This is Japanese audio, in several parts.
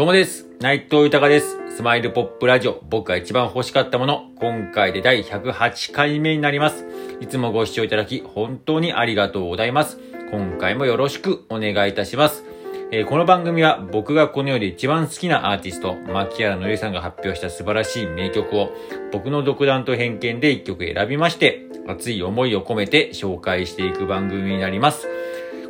どうもです。内藤豊です。スマイルポップラジオ、僕が一番欲しかったもの、今回で第108回目になります。いつもご視聴いただき、本当にありがとうございます。今回もよろしくお願いいたします。えーこの番組は僕がこの世で一番好きなアーティスト、牧原のりさんが発表した素晴らしい名曲を、僕の独断と偏見で一曲選びまして、熱い思いを込めて紹介していく番組になります。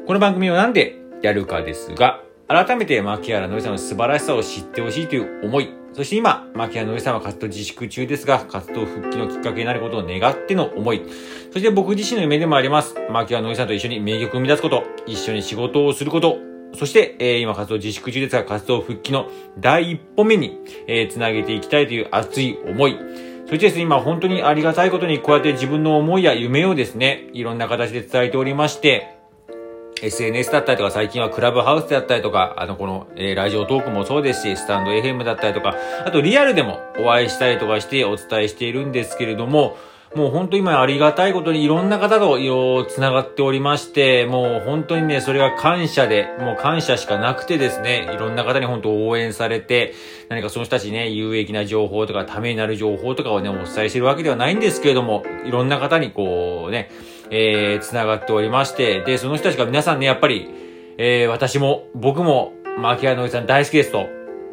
この番組をなんでやるかですが、改めて牧原のりさんの素晴らしさを知ってほしいという思い、そして今、牧原のりさんは活動自粛中ですが、活動復帰のきっかけになることを願っての思い、そして僕自身の夢でもあります。牧原のりさんと一緒に名曲を生み出すこと、一緒に仕事をすること、そして、えー今活動自粛中ですが、活動復帰の第一歩目に、えーつなげていきたいという熱い思い、そしてですね、今本当にありがたいことにこうやって自分の思いや夢をですね、いろんな形で伝えておりまして、SNS だったりとか、最近はクラブハウスだったりとか、あの、この、えーラジオトークもそうですし、スタンド FM だったりとか、あとリアルでもお会いしたりとかしてお伝えしているんですけれども、もう本当今ありがたいことにいろんな方といろいろ繋がっておりまして、もう本当にね、それが感謝で、もう感謝しかなくてですね、いろんな方に本当応援されて、何かその人たちね、有益な情報とか、ためになる情報とかをね、お伝えしてるわけではないんですけれども、いろんな方にこうね、えー、繋がっておりまして、で、その人たちが皆さんね、やっぱり、えー、私も、僕も、牧原のりさん大好きですと、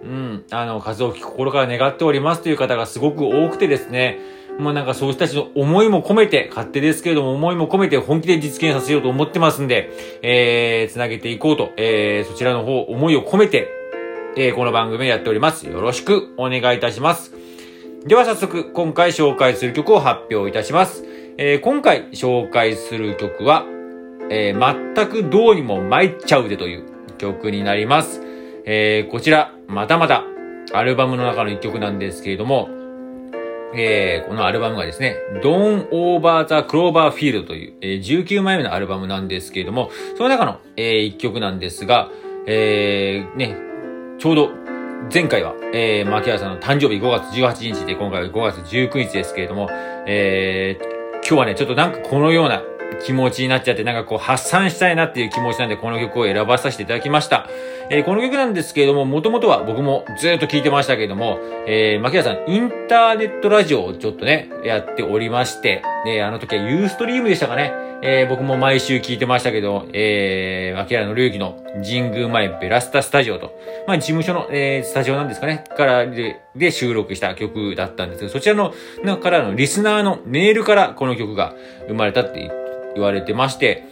うん、あの、活動を心から願っておりますという方がすごく多くてですね、もうなんかそういう人たちの思いも込めて、勝手ですけれども思いも込めて本気で実現させようと思ってますんで、えー、つなげていこうと、えー、そちらの方、思いを込めて、えー、この番組をやっております。よろしくお願いいたします。では早速、今回紹介する曲を発表いたします。えー、今回紹介する曲は、えー、全くどうにも参っちゃうぜという曲になります。えー、こちら、またまた、アルバムの中の一曲なんですけれども、えー、このアルバムがですね、Dawn Over the Cloverfield という、えー19枚目のアルバムなんですけれども、その中の、えー一曲なんですが、えー、ね、ちょうど前回は、えー、牧原さんの誕生日5月18日で、今回は5月19日ですけれども、えー、今日はね、ちょっとなんかこのような気持ちになっちゃって、なんかこう発散したいなっていう気持ちなんで、この曲を選ばさせていただきました。えーこの曲なんですけれども、もともとは僕もずっと聴いてましたけれども、えー、牧原さん、インターネットラジオをちょっとね、やっておりまして、ね、あの時はユーストリームでしたかね。えー僕も毎週聞いてましたけど、えー、牧原の隆起の神宮前ベラスタスタジオと、まあ、事務所の、えースタジオなんですかね、からで、で収録した曲だったんですけど、そちらの、中からのリスナーのメールからこの曲が生まれたって言われてまして、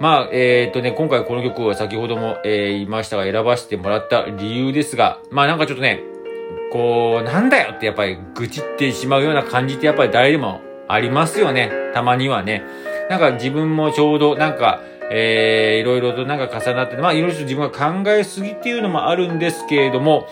まあ、えっ、とね、今回この曲を先ほども、えー言いましたが、選ばせてもらった理由ですが、まあなんかちょっとね、こう、なんだよってやっぱり愚痴ってしまうような感じってやっぱり誰でもありますよね。たまにはね。なんか自分もちょうどなんか、えー、いろいろとなんか重なって、まあいろいろと自分が考えすぎっていうのもあるんですけれども、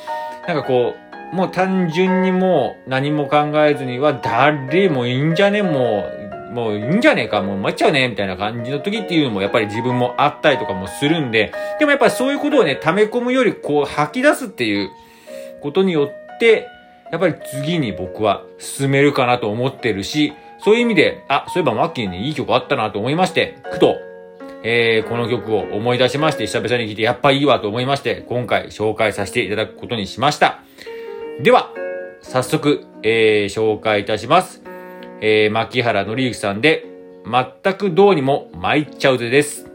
なんかこう、もう単純にもう何も考えずには、誰もいいんじゃね？もう、もういいんじゃねえか、もう待っちゃうね、みたいな感じの時っていうのもやっぱり自分もあったりとかもするんで、でもやっぱりそういうことをね、溜め込むよりこう吐き出すっていうことによって、やっぱり次に僕は進めるかなと思ってるし、そういう意味で、あ、そういえばマッキーにいい曲あったなと思いまして、ふと、えー、この曲を思い出しまして、久々に聴いてやっぱいいわと思いまして、今回紹介させていただくことにしました。では、早速、えー、紹介いたします。えー、牧原のりゆきさんで、全くどうにも参っちゃうぜです。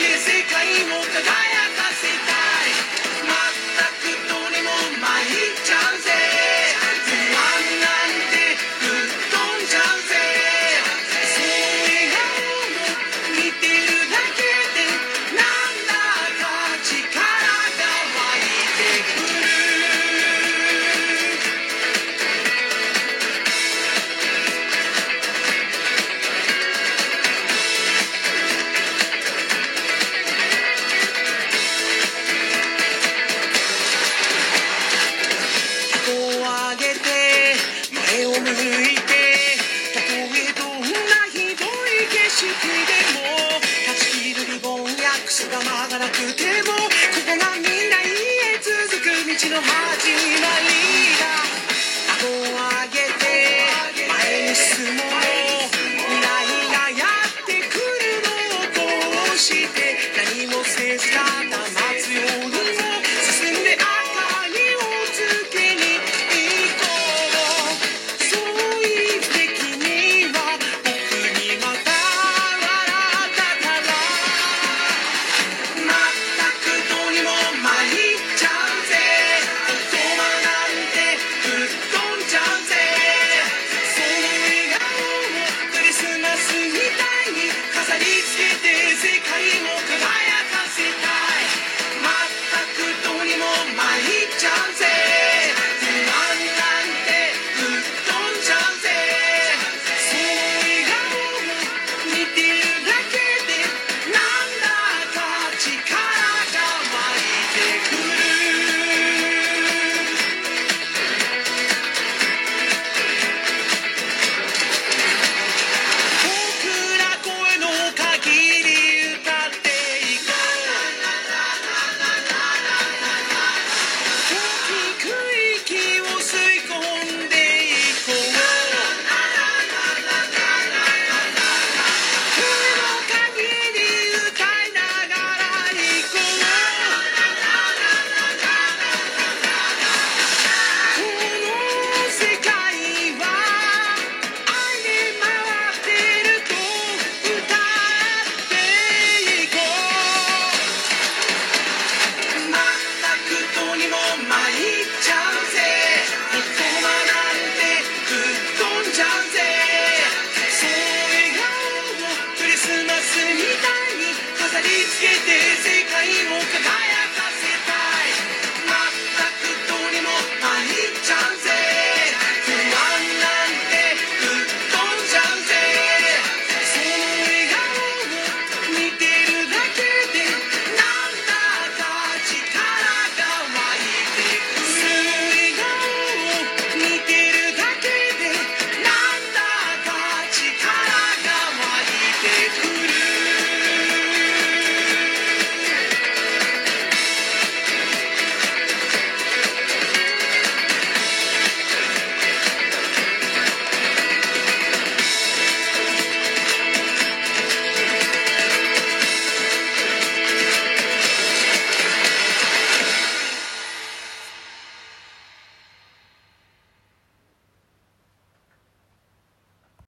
つけてく道